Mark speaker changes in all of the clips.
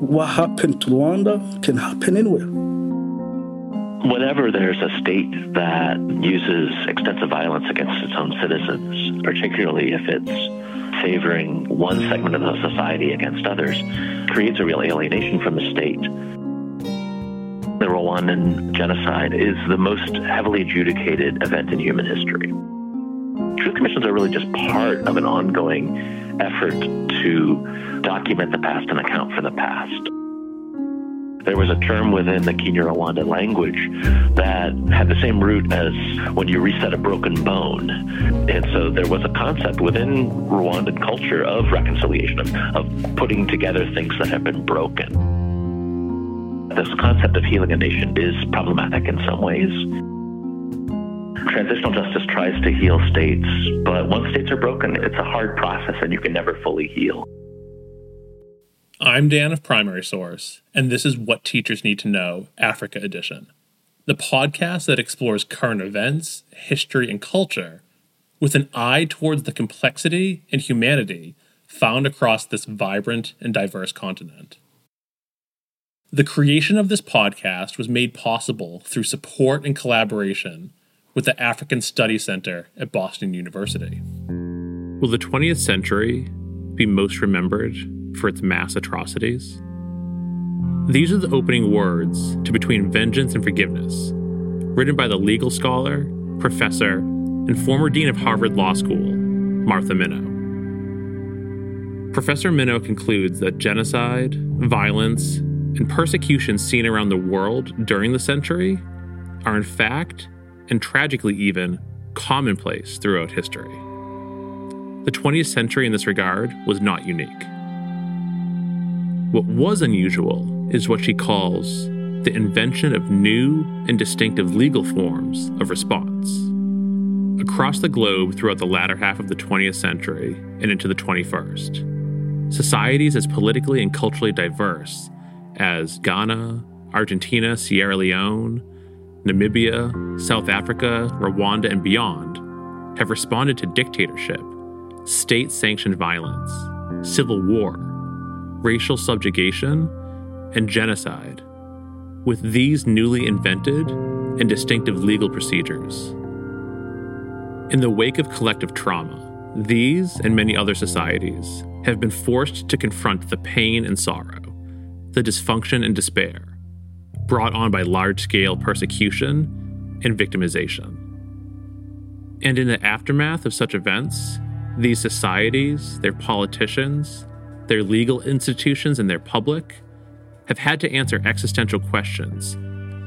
Speaker 1: what happened to Rwanda can happen anywhere.
Speaker 2: Whenever there's a state that uses extensive violence against its own citizens, particularly if it's favoring one segment of the society against others, creates a real alienation from the state. The Rwandan genocide is the most heavily adjudicated event in human history. Truth commissions are really just part of an ongoing effort to document the past and account for the past. There was a term within the Kinyarwanda language that had the same root as when you reset a broken bone. And so there was a concept within Rwandan culture of reconciliation, of, of putting together things that have been broken. This concept of healing a nation is problematic in some ways. Transitional justice tries to heal states, but once states are broken, it's a hard process and you can never fully heal.
Speaker 3: I'm Dan of Primary Source, and this is What Teachers Need to Know Africa Edition, the podcast that explores current events, history, and culture with an eye towards the complexity and humanity found across this vibrant and diverse continent. The creation of this podcast was made possible through support and collaboration with the African Study Center at Boston University. Will the 20th century be most remembered for its mass atrocities? These are the opening words to Between Vengeance and Forgiveness, written by the legal scholar, professor, and former dean of Harvard Law School, Martha Minow. Professor Minow concludes that genocide, violence, and persecution seen around the world during the century are in fact and tragically even, commonplace throughout history. The 20th century in this regard was not unique. What was unusual is what she calls the invention of new and distinctive legal forms of response. Across the globe throughout the latter half of the 20th century and into the 21st, societies as politically and culturally diverse as Ghana, Argentina, Sierra Leone, Namibia, South Africa, Rwanda, and beyond have responded to dictatorship, state sanctioned violence, civil war, racial subjugation, and genocide with these newly invented and distinctive legal procedures. In the wake of collective trauma, these and many other societies have been forced to confront the pain and sorrow, the dysfunction and despair, brought on by large scale persecution and victimization. And in the aftermath of such events, these societies, their politicians, their legal institutions, and their public have had to answer existential questions,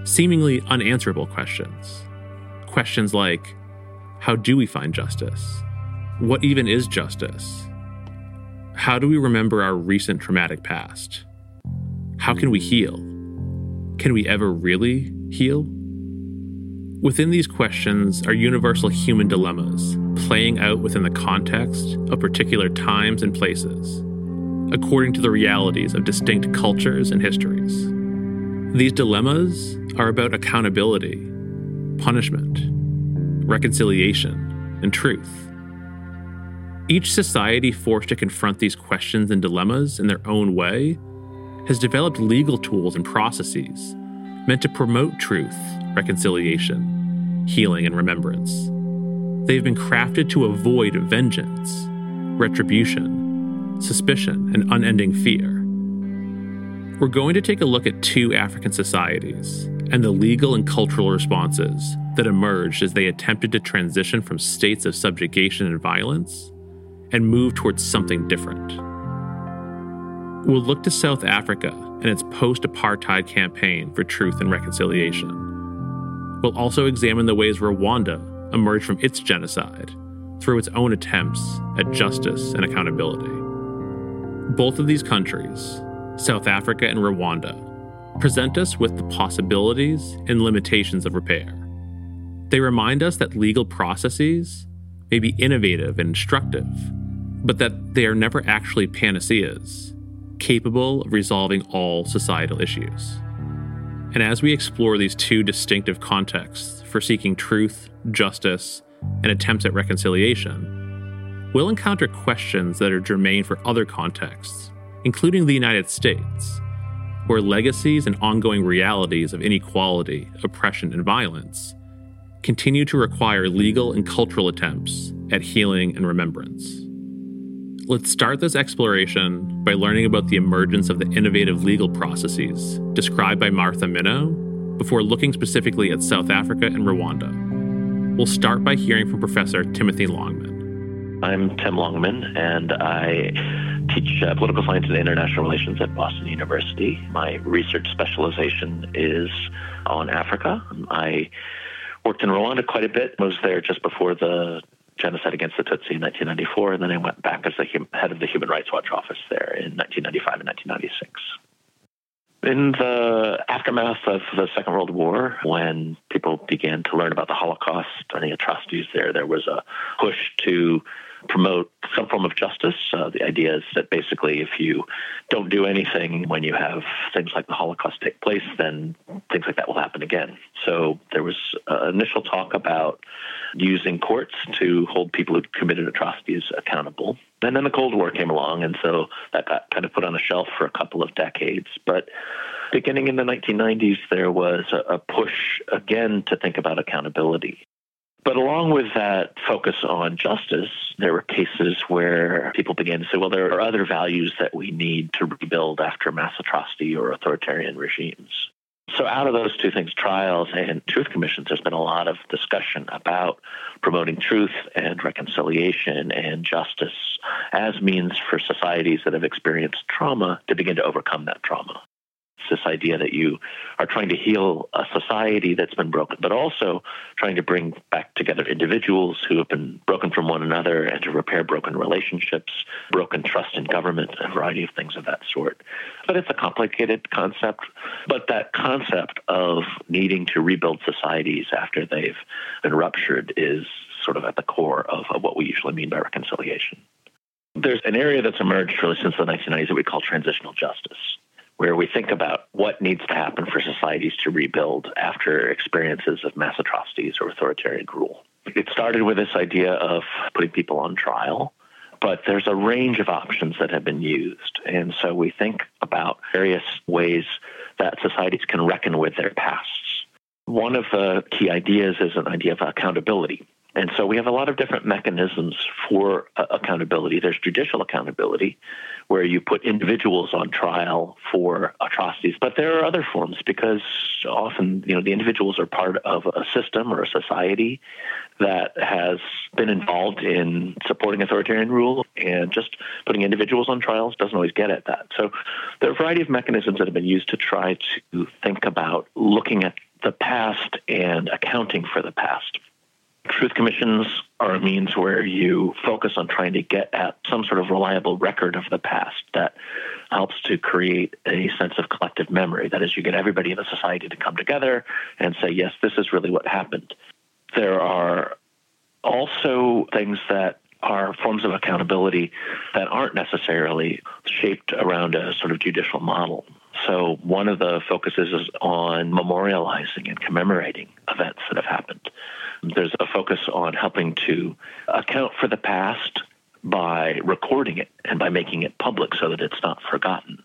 Speaker 3: seemingly unanswerable questions. Questions like How do we find justice? What even is justice? How do we remember our recent traumatic past? How can we hmm. heal? Can we ever really heal? Within these questions are universal human dilemmas playing out within the context of particular times and places, according to the realities of distinct cultures and histories. These dilemmas are about accountability, punishment, reconciliation, and truth. Each society forced to confront these questions and dilemmas in their own way has developed legal tools and processes meant to promote truth, reconciliation, healing, and remembrance. They've been crafted to avoid vengeance, retribution, suspicion, and unending fear. We're going to take a look at two African societies and the legal and cultural responses that emerged as they attempted to transition from states of subjugation and violence and move towards something different. We'll look to South Africa and its post apartheid campaign for truth and reconciliation. We'll also examine the ways Rwanda emerged from its genocide through its own attempts at justice and accountability. Both of these countries, South Africa and Rwanda, present us with the possibilities and limitations of repair. They remind us that legal processes may be innovative and instructive, but that they are never actually panaceas capable of resolving all societal issues. And as we explore these two distinctive contexts for seeking truth, justice, and attempts at reconciliation, we'll encounter questions that are germane for other contexts, including the United States, where legacies and ongoing realities of inequality, oppression, and violence continue to require legal and cultural attempts at healing and remembrance. Let's start this exploration by learning about the emergence of the innovative legal processes described by Martha Minow before looking specifically at South Africa and Rwanda. We'll start by hearing from Professor Timothy Longman.
Speaker 2: I'm Tim Longman, and I teach uh, political science and international relations at Boston University. My research specialization is on Africa. I worked in Rwanda quite a bit, I was there just before the genocide against the Tutsi in 1994, and then I went back as the head of the Human Rights Watch office there in 1995 and 1996. In the aftermath of the Second World War, when people began to learn about the Holocaust and the atrocities there, there was a push to promote some form of justice. Uh, the idea is that basically, if you don't do anything when you have things like the Holocaust take place, then things like that will happen again. So there was uh, initial talk about using courts to hold people who committed atrocities accountable. And then the Cold War came along, and so that got kind of put on a shelf for a couple of decades. But beginning in the 1990s, there was a, a push again to think about accountability. But along with that focus on justice, there were cases where people began to say, well, there are other values that we need to rebuild after mass atrocity or authoritarian regimes. So, out of those two things, trials and truth commissions, there's been a lot of discussion about promoting truth and reconciliation and justice as means for societies that have experienced trauma to begin to overcome that trauma this idea that you are trying to heal a society that's been broken, but also trying to bring back together individuals who have been broken from one another and to repair broken relationships, broken trust in government, a variety of things of that sort. But it's a complicated concept. But that concept of needing to rebuild societies after they've been ruptured is sort of at the core of, of what we usually mean by reconciliation. There's an area that's emerged really since the 1990s that we call transitional justice where we think about what needs to happen for societies to rebuild after experiences of mass atrocities or authoritarian rule. It started with this idea of putting people on trial, but there's a range of options that have been used. And so we think about various ways that societies can reckon with their pasts. One of the key ideas is an idea of accountability. And so we have a lot of different mechanisms for uh, accountability. There's judicial accountability, where you put individuals on trial for atrocities, but there are other forms because often, you know, the individuals are part of a system or a society that has been involved in supporting authoritarian rule, and just putting individuals on trials doesn't always get at that. So there are a variety of mechanisms that have been used to try to think about looking at the past and accounting for the past. Truth commissions are a means where you focus on trying to get at some sort of reliable record of the past that helps to create a sense of collective memory. That is, you get everybody in the society to come together and say, yes, this is really what happened. There are also things that are forms of accountability that aren't necessarily shaped around a sort of judicial model. So, one of the focuses is on memorializing and commemorating events that have happened. There's a focus on helping to account for the past by recording it and by making it public so that it's not forgotten.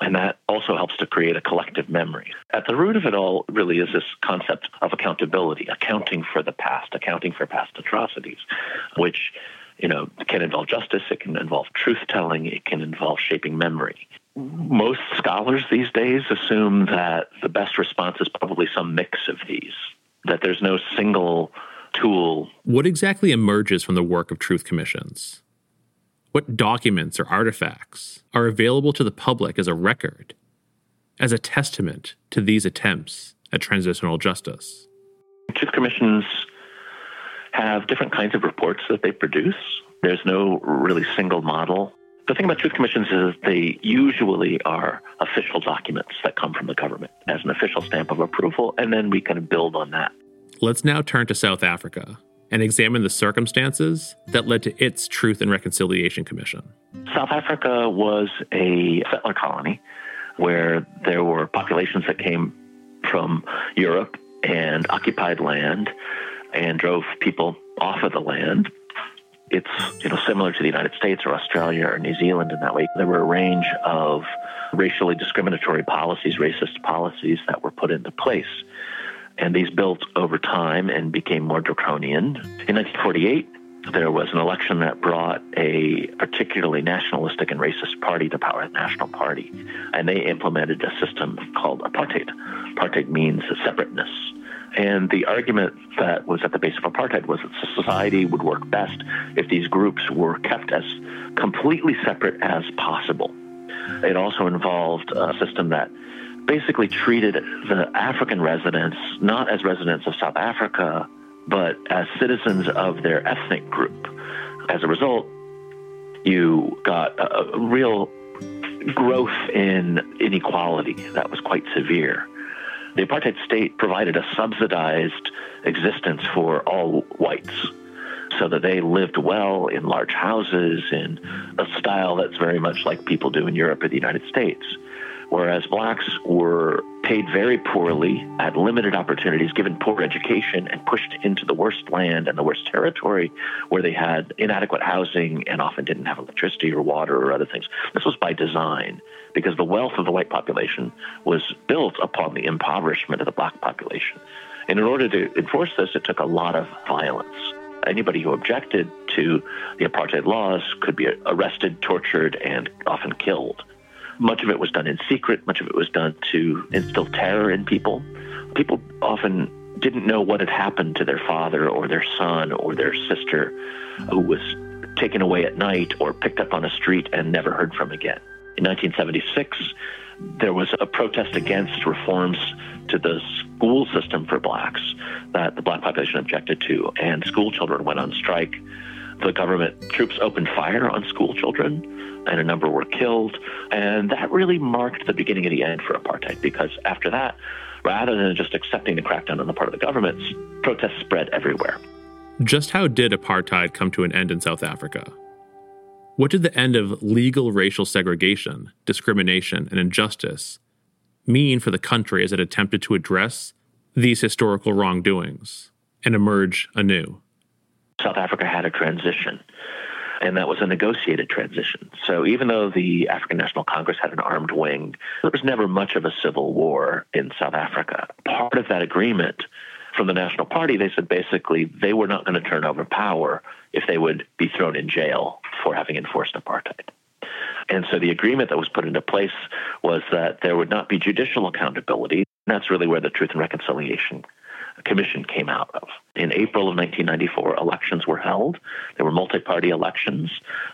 Speaker 2: And that also helps to create a collective memory. At the root of it all really is this concept of accountability, accounting for the past, accounting for past atrocities, which you know can involve justice, it can involve truth telling, it can involve shaping memory. Most scholars these days assume that the best response is probably some mix of these that there's no single tool.
Speaker 3: What exactly emerges from the work of truth commissions? What documents or artifacts are available to the public as a record, as a testament to these attempts at transitional justice?
Speaker 2: Truth commissions have different kinds of reports that they produce. There's no really single model. The thing about truth commissions is they usually are official documents that come from the government as an official stamp of approval, and then we kind of build on that.
Speaker 3: Let's now turn to South Africa and examine the circumstances that led to its Truth and Reconciliation Commission.
Speaker 2: South Africa was a settler colony where there were populations that came from Europe and occupied land and drove people off of the land It's you know similar to the United States or Australia or New Zealand in that way. There were a range of racially discriminatory policies, racist policies that were put into place. And these built over time and became more draconian. In 1948, there was an election that brought a particularly nationalistic and racist party to power, the National Party, and they implemented a system called apartheid. Apartheid means separateness. And the argument that was at the base of apartheid was that society would work best if these groups were kept as completely separate as possible. It also involved a system that basically treated the African residents not as residents of South Africa, but as citizens of their ethnic group. As a result, you got a, real growth in inequality that was quite severe. The apartheid state provided a subsidized existence for all whites so that they lived well in large houses in a style that's very much like people do in Europe or the United States. Whereas blacks were paid very poorly, had limited opportunities, given poor education, and pushed into the worst land and the worst territory where they had inadequate housing and often didn't have electricity or water or other things. This was by design because the wealth of the white population was built upon the impoverishment of the black population. And in order to enforce this, it took a lot of violence. Anybody who objected to the apartheid laws could be arrested, tortured, and often killed. Much of it was done in secret, much of it was done to instill terror in people. People often didn't know what had happened to their father or their son or their sister who was taken away at night or picked up on a street and never heard from again. In 1976, there was a protest against reforms to the school system for blacks that the black population objected to, and school children went on strike. The government troops opened fire on school children and a number were killed. And that really marked the beginning of the end for apartheid because after that, rather than just accepting the crackdown on the part of the governments, protests spread everywhere.
Speaker 3: Just how did apartheid come to an end in South Africa? What did the end of legal racial segregation, discrimination, and injustice mean for the country as it attempted to address these historical wrongdoings and emerge anew?
Speaker 2: South Africa had a transition and that was a negotiated transition. So even though the African National Congress had an armed wing, there was never much of a civil war in South Africa. Part of that agreement from the National Party, they said basically they were not going to turn over power if they would be thrown in jail for having enforced apartheid. And so the agreement that was put into place was that there would not be judicial accountability. And that's really where the Truth and Reconciliation Commission came out of. In April of 1994, elections were held. There were multi party elections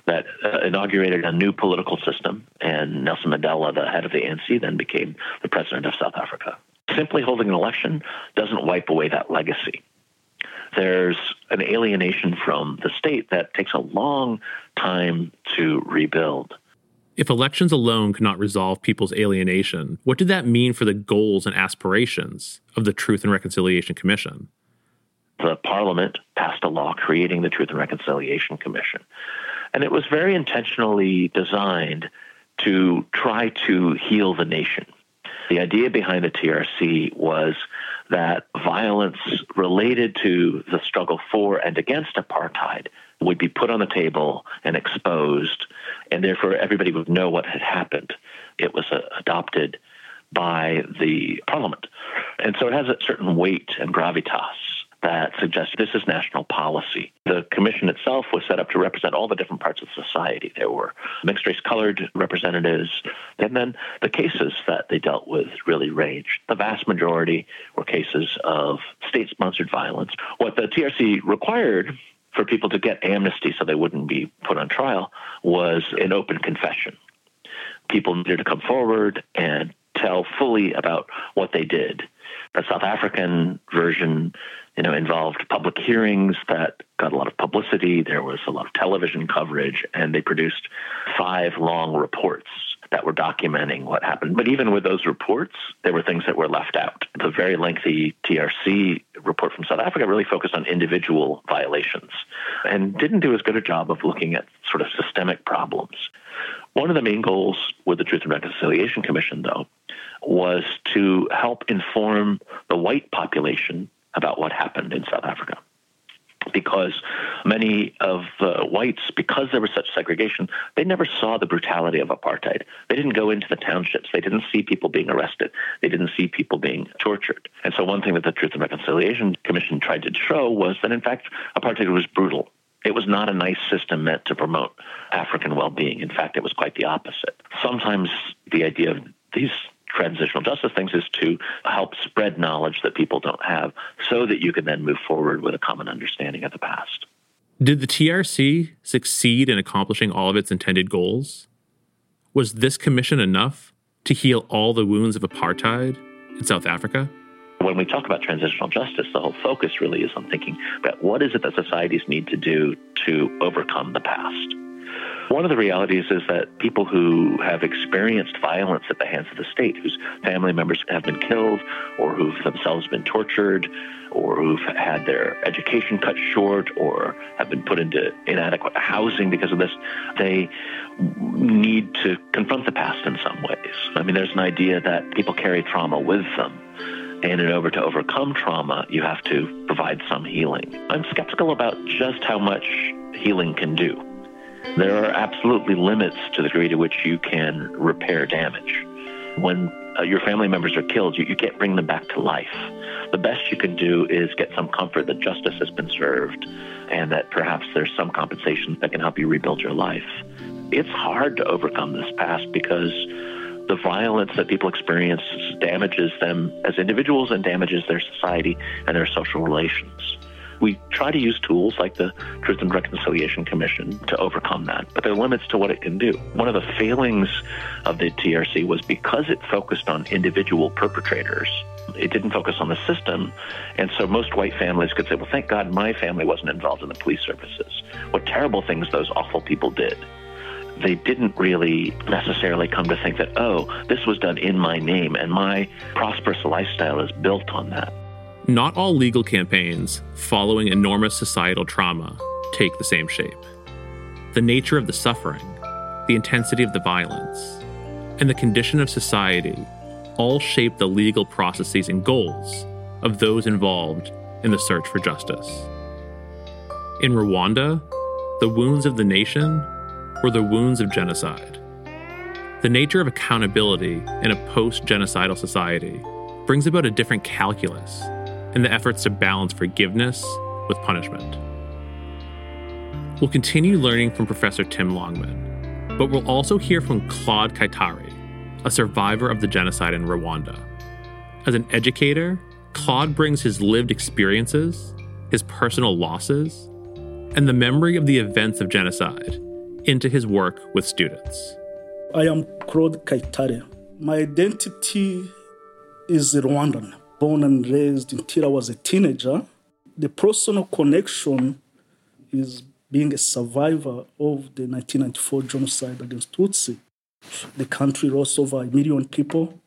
Speaker 2: that uh, inaugurated a new political system, and Nelson Mandela, the head of the ANC, then became the president of South Africa. Simply holding an election doesn't wipe away that legacy. There's an alienation from the state that takes a long time to rebuild.
Speaker 3: If elections alone could not resolve people's alienation, what did that mean for the goals and aspirations of the Truth and Reconciliation Commission?
Speaker 2: The Parliament passed a law creating the Truth and Reconciliation Commission. And it was very intentionally designed to try to heal the nation. The idea behind the TRC was that violence related to the struggle for and against apartheid would be put on the table and exposed, and therefore everybody would know what had happened. It was uh, adopted by the parliament. And so it has a certain weight and gravitas that suggests this is national policy. The commission itself was set up to represent all the different parts of society. There were mixed race colored representatives, and then the cases that they dealt with really ranged. The vast majority were cases of state sponsored violence. What the TRC required for people to get amnesty so they wouldn't be put on trial was an open confession. People needed to come forward and tell fully about what they did. The South African version, you know, involved public hearings that got a lot of publicity. There was a lot of television coverage, and they produced five long reports that were documenting what happened. But even with those reports, there were things that were left out. The very lengthy TRC report from South Africa really focused on individual violations and didn't do as good a job of looking at sort of systemic problems. One of the main goals with the Truth and Reconciliation Commission, though, was to help inform the white population about what happened in South Africa. because many of the whites, because there was such segregation, they never saw the brutality of apartheid. They didn't go into the townships. They didn't see people being arrested. They didn't see people being tortured. And so, one thing that the Truth and Reconciliation Commission tried to show was that, in fact, apartheid was brutal. It was not a nice system meant to promote African well being. In fact, it was quite the opposite. Sometimes the idea of these transitional justice things is to help spread knowledge that people don't have so that you can then move forward with a common understanding of the past.
Speaker 3: Did the TRC succeed in accomplishing all of its intended goals? Was this commission enough to heal all the wounds of apartheid in South Africa?
Speaker 2: When we talk about transitional justice, the whole focus really is on thinking about what is it that societies need to do to overcome the past. One of the realities is that people who have experienced violence at the hands of the state, whose family members have been killed, or who've themselves been tortured, or who've had their education cut short, or have been put into inadequate housing because of this, they need to confront the past in some ways. I mean, there's an idea that people carry trauma with them. And in order to overcome trauma, you have to provide some healing. I'm skeptical about just how much healing can do. There are absolutely limits to the degree to which you can repair damage. When uh, your family members are killed, you, you can't bring them back to life. The best you can do is get some comfort that justice has been served and that perhaps there's some compensation that can help you rebuild your life. It's hard to overcome this past because the violence that people experience damages them as individuals and damages their society and their social relations. We try to use tools like the Truth and Reconciliation Commission to overcome that, but there are limits to what it can do. One of the failings of the TRC was because it focused on individual perpetrators. It didn't focus on the system. And so most white families could say, well, thank God my family wasn't involved in the police services. What terrible things those awful people did they didn't really necessarily come to think that, oh, this was done in my name and my prosperous lifestyle is built on that.
Speaker 3: Not all legal campaigns following enormous societal trauma take the same shape. The nature of the suffering, the intensity of the violence, and the condition of society all shape the legal processes and goals of those involved in the search for justice. In Rwanda, the wounds of the nation were the wounds of genocide. The nature of accountability in a post genocidal society brings about a different calculus in the efforts to balance forgiveness with punishment. We'll continue learning from Professor Tim Longman, but we'll also hear from Claude Kaitari, a survivor of the genocide in Rwanda. As an educator, Claude brings his lived experiences, his personal losses, and the memory of the events of genocide into his work with students.
Speaker 1: I am Claude Kaitari. My identity is Rwandan born and raised until I was a teenager. The personal connection is being a survivor of the 1994 genocide against Tutsi. The country lost over a million people,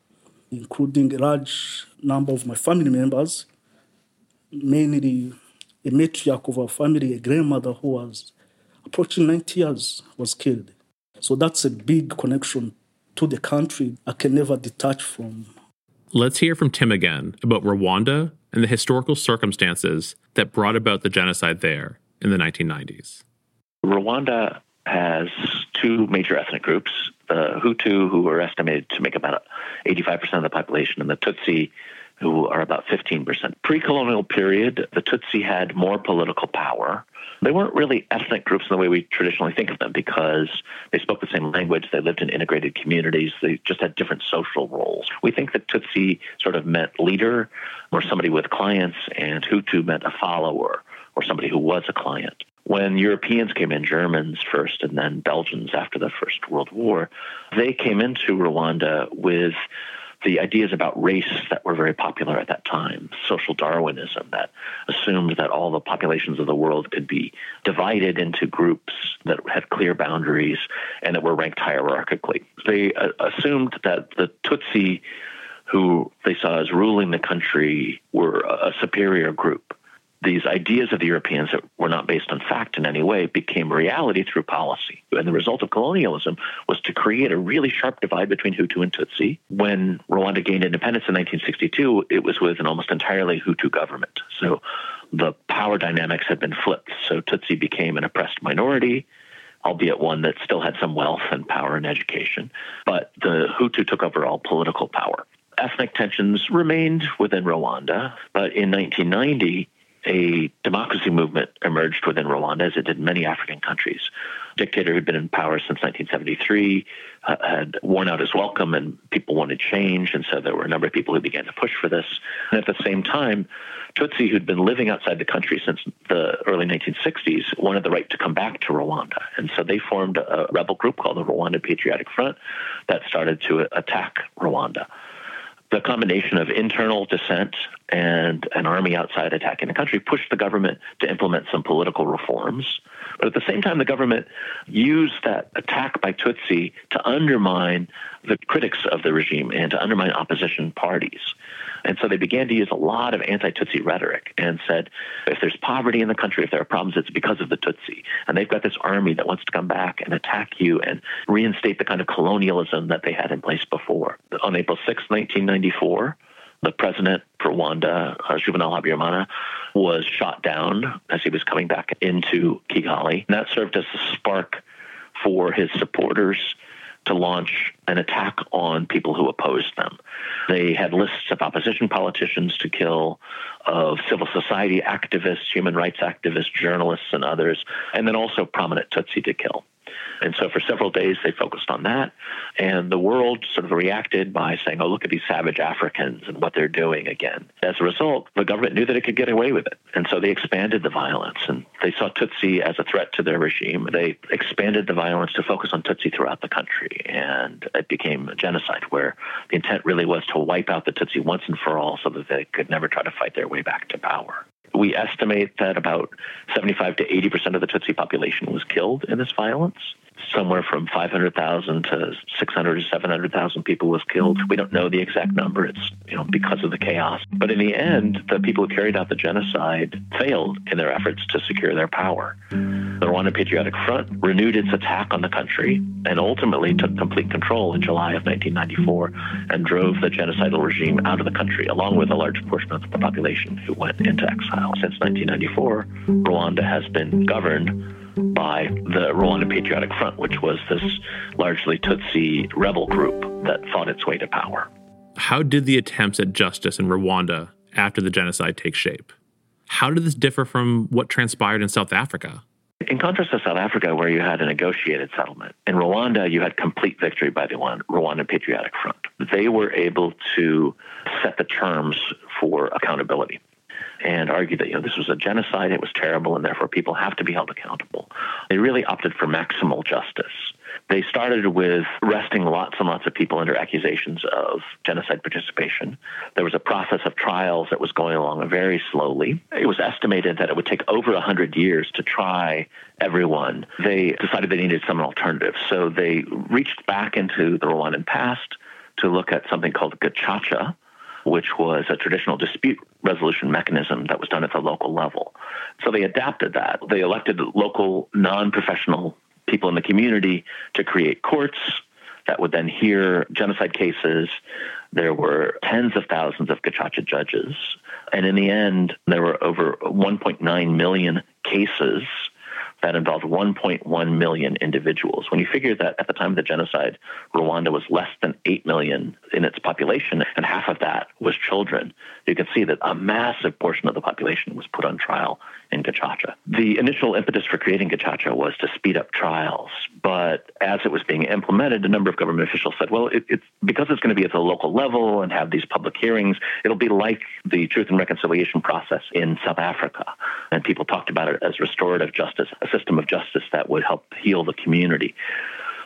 Speaker 1: including a large number of my family members, mainly a matriarch of our family, a grandmother who was approaching 90 years, was killed. So that's a big connection to the country I can never detach from.
Speaker 3: Let's hear from Tim again about Rwanda and the historical circumstances that brought about the genocide there in the 1990s.
Speaker 2: Rwanda has two major ethnic groups the Hutu, who are estimated to make about 85% of the population, and the Tutsi, who are about 15%. Pre colonial period, the Tutsi had more political power they weren't really ethnic groups in the way we traditionally think of them because they spoke the same language, they lived in integrated communities, they just had different social roles. We think that Tutsi sort of meant leader or somebody with clients, and Hutu meant a follower or somebody who was a client. When Europeans came in, Germans first and then Belgians after the First World War, they came into Rwanda with the ideas about race that were very popular at that time, social Darwinism that assumed that all the populations of the world could be divided into groups that had clear boundaries and that were ranked hierarchically. They uh, assumed that the Tutsi, who they saw as ruling the country, were a superior group these ideas of the Europeans that were not based on fact in any way became reality through policy. And the result of colonialism was to create a really sharp divide between Hutu and Tutsi. When Rwanda gained independence in 1962, it was with an almost entirely Hutu government. So the power dynamics had been flipped. So Tutsi became an oppressed minority, albeit one that still had some wealth and power and education. But the Hutu took over all political power. Ethnic tensions remained within Rwanda, but in 1990, a democracy movement emerged within Rwanda, as it did in many African countries. Dictator who'd been in power since 1973 uh, had worn out his welcome, and people wanted change, and so there were a number of people who began to push for this. And at the same time, Tutsi, who'd been living outside the country since the early 1960s, wanted the right to come back to Rwanda, and so they formed a rebel group called the Rwanda Patriotic Front that started to attack Rwanda the combination of internal dissent and an army outside attacking the country pushed the government to implement some political reforms. But at the same time, the government used that attack by Tutsi to undermine the critics of the regime and to undermine opposition parties. And so they began to use a lot of anti Tutsi rhetoric and said, if there's poverty in the country, if there are problems, it's because of the Tutsi. And they've got this army that wants to come back and attack you and reinstate the kind of colonialism that they had in place before. On April 6, 1994, the president for Rwanda, uh, Juvenal Habyarimana, was shot down as he was coming back into Kigali. And that served as a spark for his supporters to launch an attack on people who opposed them. They had lists of opposition politicians to kill, of civil society activists, human rights activists, journalists, and others, and then also prominent Tutsi to kill. And so for several days, they focused on that. And the world sort of reacted by saying, oh, look at these savage Africans and what they're doing again. As a result, the government knew that it could get away with it. And so they expanded the violence. And they saw Tutsi as a threat to their regime. They expanded the violence to focus on Tutsi throughout the country. And it became a genocide where the intent really was to wipe out the Tutsi once and for all so that they could never try to fight their way back to power. We estimate that about 75 to 80% of the Tutsi population was killed in this violence somewhere from 500,000 to 600 to 700,000 people was killed. We don't know the exact number. It's, you know, because of the chaos. But in the end, the people who carried out the genocide failed in their efforts to secure their power. The Rwanda Patriotic Front renewed its attack on the country and ultimately took complete control in July of 1994 and drove the genocidal regime out of the country, along with a large portion of the population who went into exile. Since 1994, Rwanda has been governed by the Rwanda Patriotic Front, which was this largely Tutsi rebel group that fought its way to power.
Speaker 3: How did the attempts at justice in Rwanda after the genocide take shape? How did this differ from what transpired in South Africa?
Speaker 2: In contrast to South Africa, where you had a negotiated settlement, in Rwanda, you had complete victory by the Rwanda Patriotic Front. They were able to set the terms for accountability and argued that you know this was a genocide, it was terrible, and therefore people have to be held accountable. They really opted for maximal justice. They started with arresting lots and lots of people under accusations of genocide participation. There was a process of trials that was going along very slowly. It was estimated that it would take over 100 years to try everyone. They decided they needed some alternative. So they reached back into the Rwandan past to look at something called gacaca, which was a traditional dispute resolution mechanism that was done at the local level. So they adapted that. They elected local non professional people in the community to create courts that would then hear genocide cases. There were tens of thousands of Gacaca judges. And in the end, there were over 1.9 million cases that involved 1.1 million individuals. When you figure that at the time of the genocide, Rwanda was less than 8 million in its population, and half of that was children, you can see that a massive portion of the population was put on trial in Gacaca. The initial impetus for creating Gacaca was to speed up trials, but as it was being implemented, a number of government officials said, well, it, it's because it's going to be at the local level and have these public hearings, it'll be like the truth and reconciliation process in South Africa. And people talked about it as restorative justice, a system of justice that would help heal the community.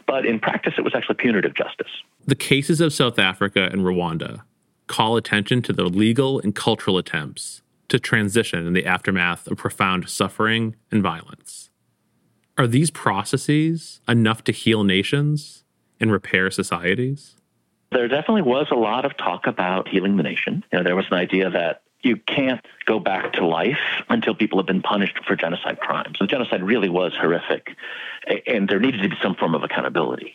Speaker 2: But in practice, it was actually punitive justice.
Speaker 3: The cases of South Africa and Rwanda call attention to the legal and cultural attempts to transition in the aftermath of profound suffering and violence. Are these processes enough to heal nations and repair societies?
Speaker 2: There definitely was a lot of talk about healing the nation. You know, there was an idea that you can't go back to life until people have been punished for genocide crimes. The genocide really was horrific, and there needed to be some form of accountability.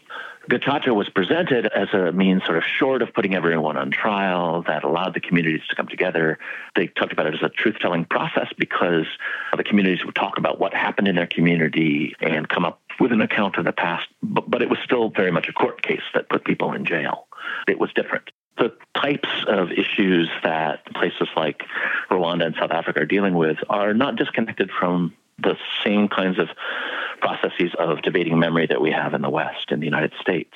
Speaker 2: Gacaca was presented as a means sort of short of putting everyone on trial that allowed the communities to come together. They talked about it as a truth telling process because the communities would talk about what happened in their community and come up with an account of the past, but it was still very much a court case that put people in jail. It was different the types of issues that places like Rwanda and South Africa are dealing with are not disconnected from the same kinds of processes of debating memory that we have in the West, in the United States.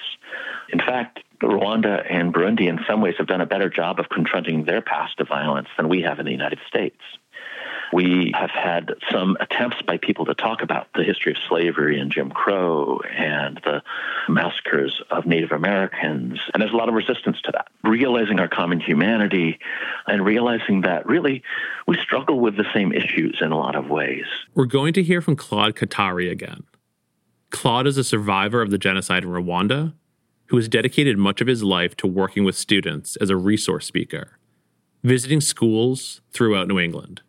Speaker 2: In fact, Rwanda and Burundi, in some ways, have done a better job of confronting their past of violence than we have in the United States. We have had some attempts by people to talk about the history of slavery and Jim Crow and the massacres of Native Americans. And there's a lot of resistance to that. Realizing our common humanity and realizing that really we struggle with the same issues in a lot of ways.
Speaker 3: We're going to hear from Claude Katari again. Claude is a survivor of the genocide in Rwanda who has dedicated much of his life to working with students as a resource speaker, visiting schools throughout New England.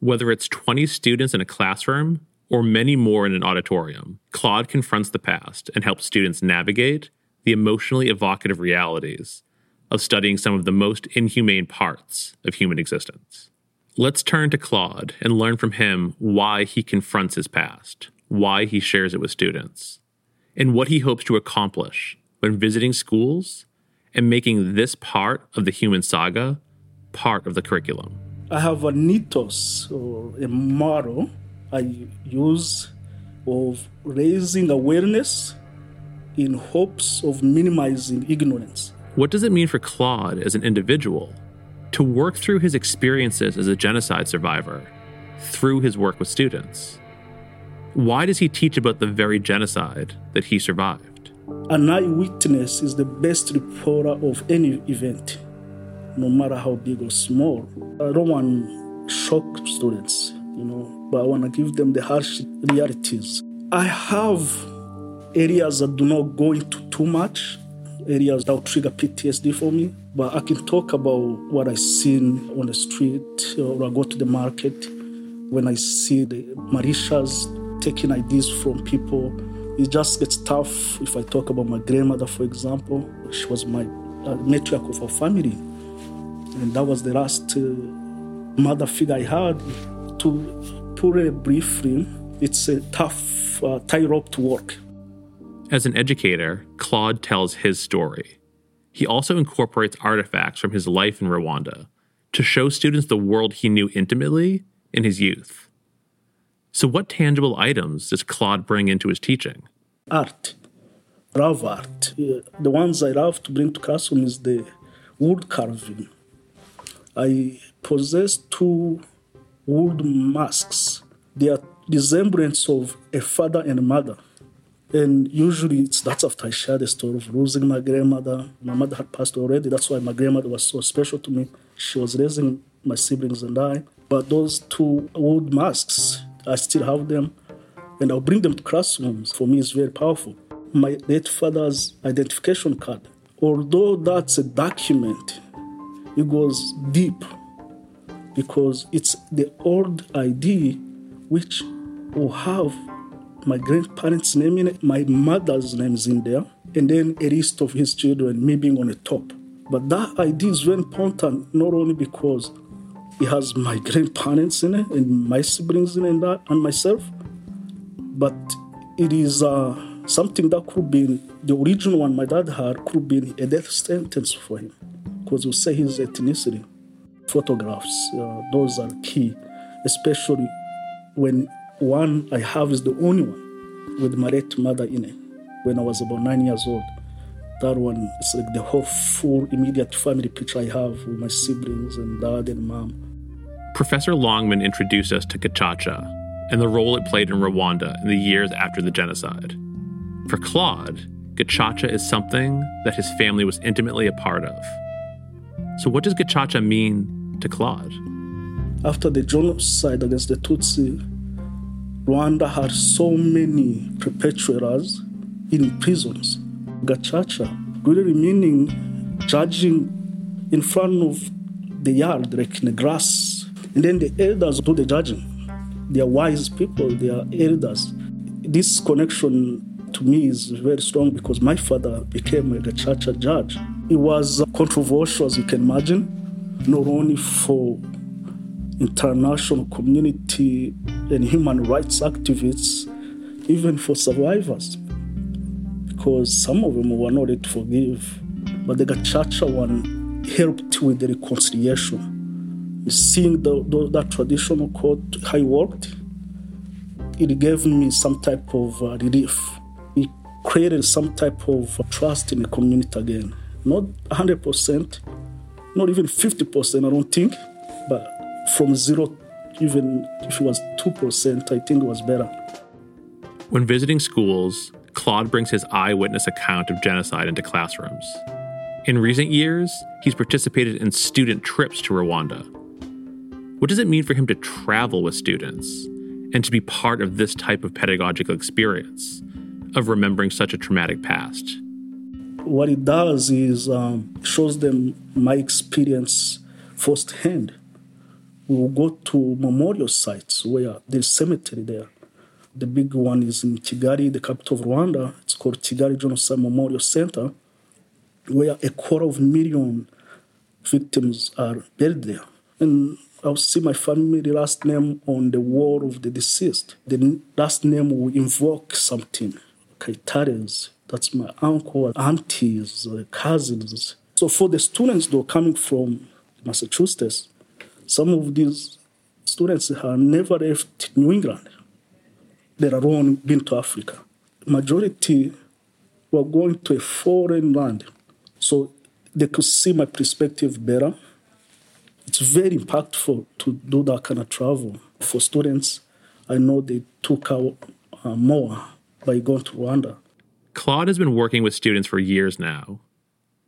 Speaker 3: Whether it's 20 students in a classroom or many more in an auditorium, Claude confronts the past and helps students navigate the emotionally evocative realities of studying some of the most inhumane parts of human existence. Let's turn to Claude and learn from him why he confronts his past, why he shares it with students, and what he hopes to accomplish when visiting schools and making this part of the human saga part of the curriculum.
Speaker 1: I have an ethos or a motto I use of raising awareness in hopes of minimizing ignorance.
Speaker 3: What does it mean for Claude as an individual to work through his experiences as a genocide survivor through his work with students? Why does he teach about the very genocide that he survived?
Speaker 1: An eyewitness is the best reporter of any event no matter how big or small. I don't want to shock students, you know, but I want to give them the harsh realities. I have areas that do not go into too much, areas that will trigger PTSD for me, but I can talk about what I've seen on the street or I go to the market when I see the militias taking ideas from people. It just gets tough if I talk about my grandmother, for example. She was my uh, matriarch of our family. And that was the last uh, mother figure I had. To put it briefly, it's a tough uh, tightrope to walk.
Speaker 3: As an educator, Claude tells his story. He also incorporates artifacts from his life in Rwanda to show students the world he knew intimately in his youth. So, what tangible items does Claude bring into his teaching?
Speaker 1: Art, love art. The ones I love to bring to classroom is the wood carving I possess two wood masks. They are resemblance of a father and a mother. And usually it's that's after I share the story of losing my grandmother. My mother had passed already. That's why my grandmother was so special to me. She was raising my siblings and I. But those two wood masks, I still have them. And I'll bring them to classrooms. For me, it's very powerful. My late father's identification card. Although that's a document, it goes deep because it's the old ID which will have my grandparents' name in it, my mother's name is in there, and then a list of his children, me being on the top. But that ID is very important, not only because it has my grandparents in it and my siblings in it and, that, and myself, but it is uh, something that could be the original one my dad had could be a death sentence for him because we say his ethnicity. Photographs, uh, those are key, especially when one I have is the only one with late mother in it when I was about nine years old. That one is like the whole full immediate family picture I have with my siblings and dad and mom.
Speaker 3: Professor Longman introduced us to Gacaca and the role it played in Rwanda in the years after the genocide. For Claude, Gacaca is something that his family was intimately a part of. So, what does Gacaca mean to Claude?
Speaker 1: After the genocide against the Tutsi, Rwanda had so many perpetrators in prisons. Gacaca really meaning judging in front of the yard, like in the grass. And then the elders do the judging. They are wise people, they are elders. This connection to me is very strong because my father became a church judge. It was controversial, as you can imagine, not only for international community and human rights activists, even for survivors, because some of them were not ready to forgive. But the Gacaca one helped with the reconciliation. Seeing the, the, that traditional court, how it worked, it gave me some type of uh, relief. Created some type of trust in the community again. Not 100%, not even 50%, I don't think, but from zero, even if it was 2%, I think it was better.
Speaker 3: When visiting schools, Claude brings his eyewitness account of genocide into classrooms. In recent years, he's participated in student trips to Rwanda. What does it mean for him to travel with students and to be part of this type of pedagogical experience of remembering such a traumatic past?
Speaker 1: What it does is um, shows them my experience firsthand. We will go to memorial sites where there's cemetery there. The big one is in Kigali, the capital of Rwanda. It's called Kigali Genocide Memorial Center, where a quarter of a million victims are buried there. And I'll see my family last name on the wall of the deceased. The last name will invoke something. That's my uncle, aunties, cousins. So for the students though coming from Massachusetts, some of these students have never left New England, let alone been to Africa. Majority were going to a foreign land, so they could see my perspective better it's very impactful to do that kind of travel. For students, I know they took out uh, more by going to Rwanda.
Speaker 3: Claude has been working with students for years now.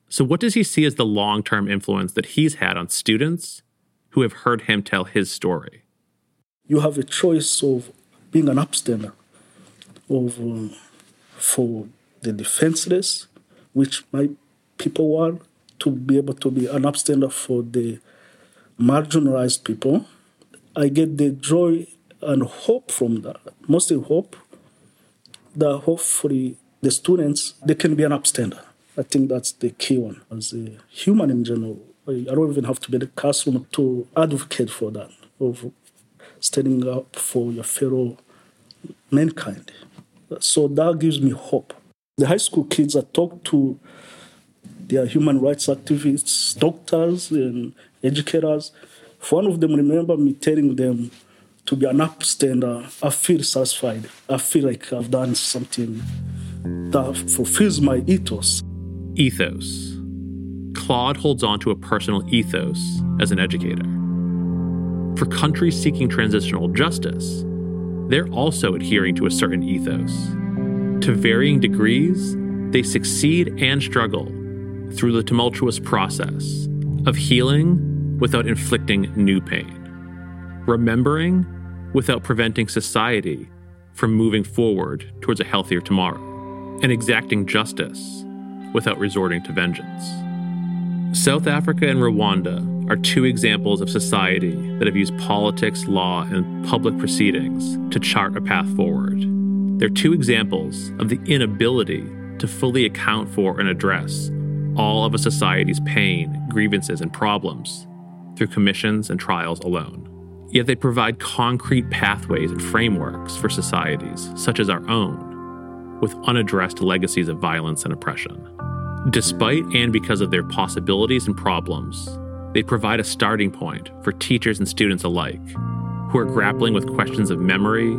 Speaker 3: So, what does he see as the long term influence that he's had on students who have heard him tell his story?
Speaker 1: You have a choice of being an upstander, of uh, for the defenseless, which my people were, to be able to be an upstander for the marginalized people. I get the joy and hope from that, mostly hope that hopefully the students they can be an upstander. I think that's the key one. As a human in general, I don't even have to be in the classroom to advocate for that, of standing up for your fellow mankind. So that gives me hope. The high school kids I talk to, they are human rights activists, doctors, and educators. One of them remember me telling them to be an upstander, uh, I feel satisfied. I feel like I've done something that fulfills my ethos.
Speaker 3: Ethos. Claude holds on to a personal ethos as an educator. For countries seeking transitional justice, they're also adhering to a certain ethos. To varying degrees, they succeed and struggle through the tumultuous process of healing without inflicting new pain, remembering without preventing society from moving forward towards a healthier tomorrow, and exacting justice without resorting to vengeance. South Africa and Rwanda are two examples of society that have used politics, law, and public proceedings to chart a path forward. They're two examples of the inability to fully account for and address all of a society's pain, grievances, and problems through commissions and trials alone. Yet they provide concrete pathways and frameworks for societies, such as our own, with unaddressed legacies of violence and oppression. Despite and because of their possibilities and problems, they provide a starting point for teachers and students alike who are grappling with questions of memory,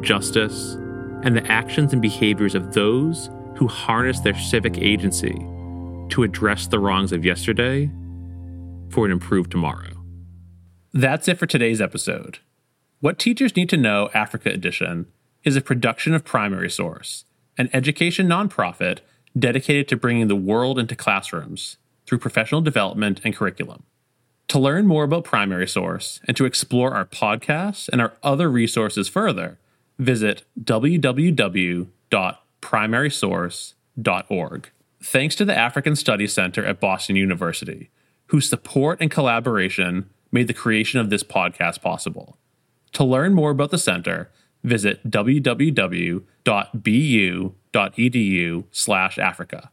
Speaker 3: justice, and the actions and behaviors of those who harness their civic agency to address the wrongs of yesterday for an improved tomorrow. That's it for today's episode. What Teachers Need to Know Africa Edition is a production of Primary Source, an education nonprofit dedicated to bringing the world into classrooms through professional development and curriculum. To learn more about Primary Source and to explore our podcasts and our other resources further, visit www.primarysource.org. Thanks to the African Studies Center at Boston University whose support and collaboration made the creation of this podcast possible. To learn more about the center, visit www.bu.edu/africa.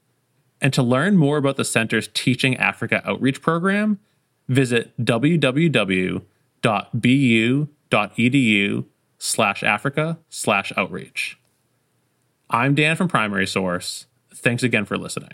Speaker 3: And to learn more about the center's Teaching Africa outreach program, visit www.bu.edu/africa/outreach. I'm Dan from Primary Source. Thanks again for listening.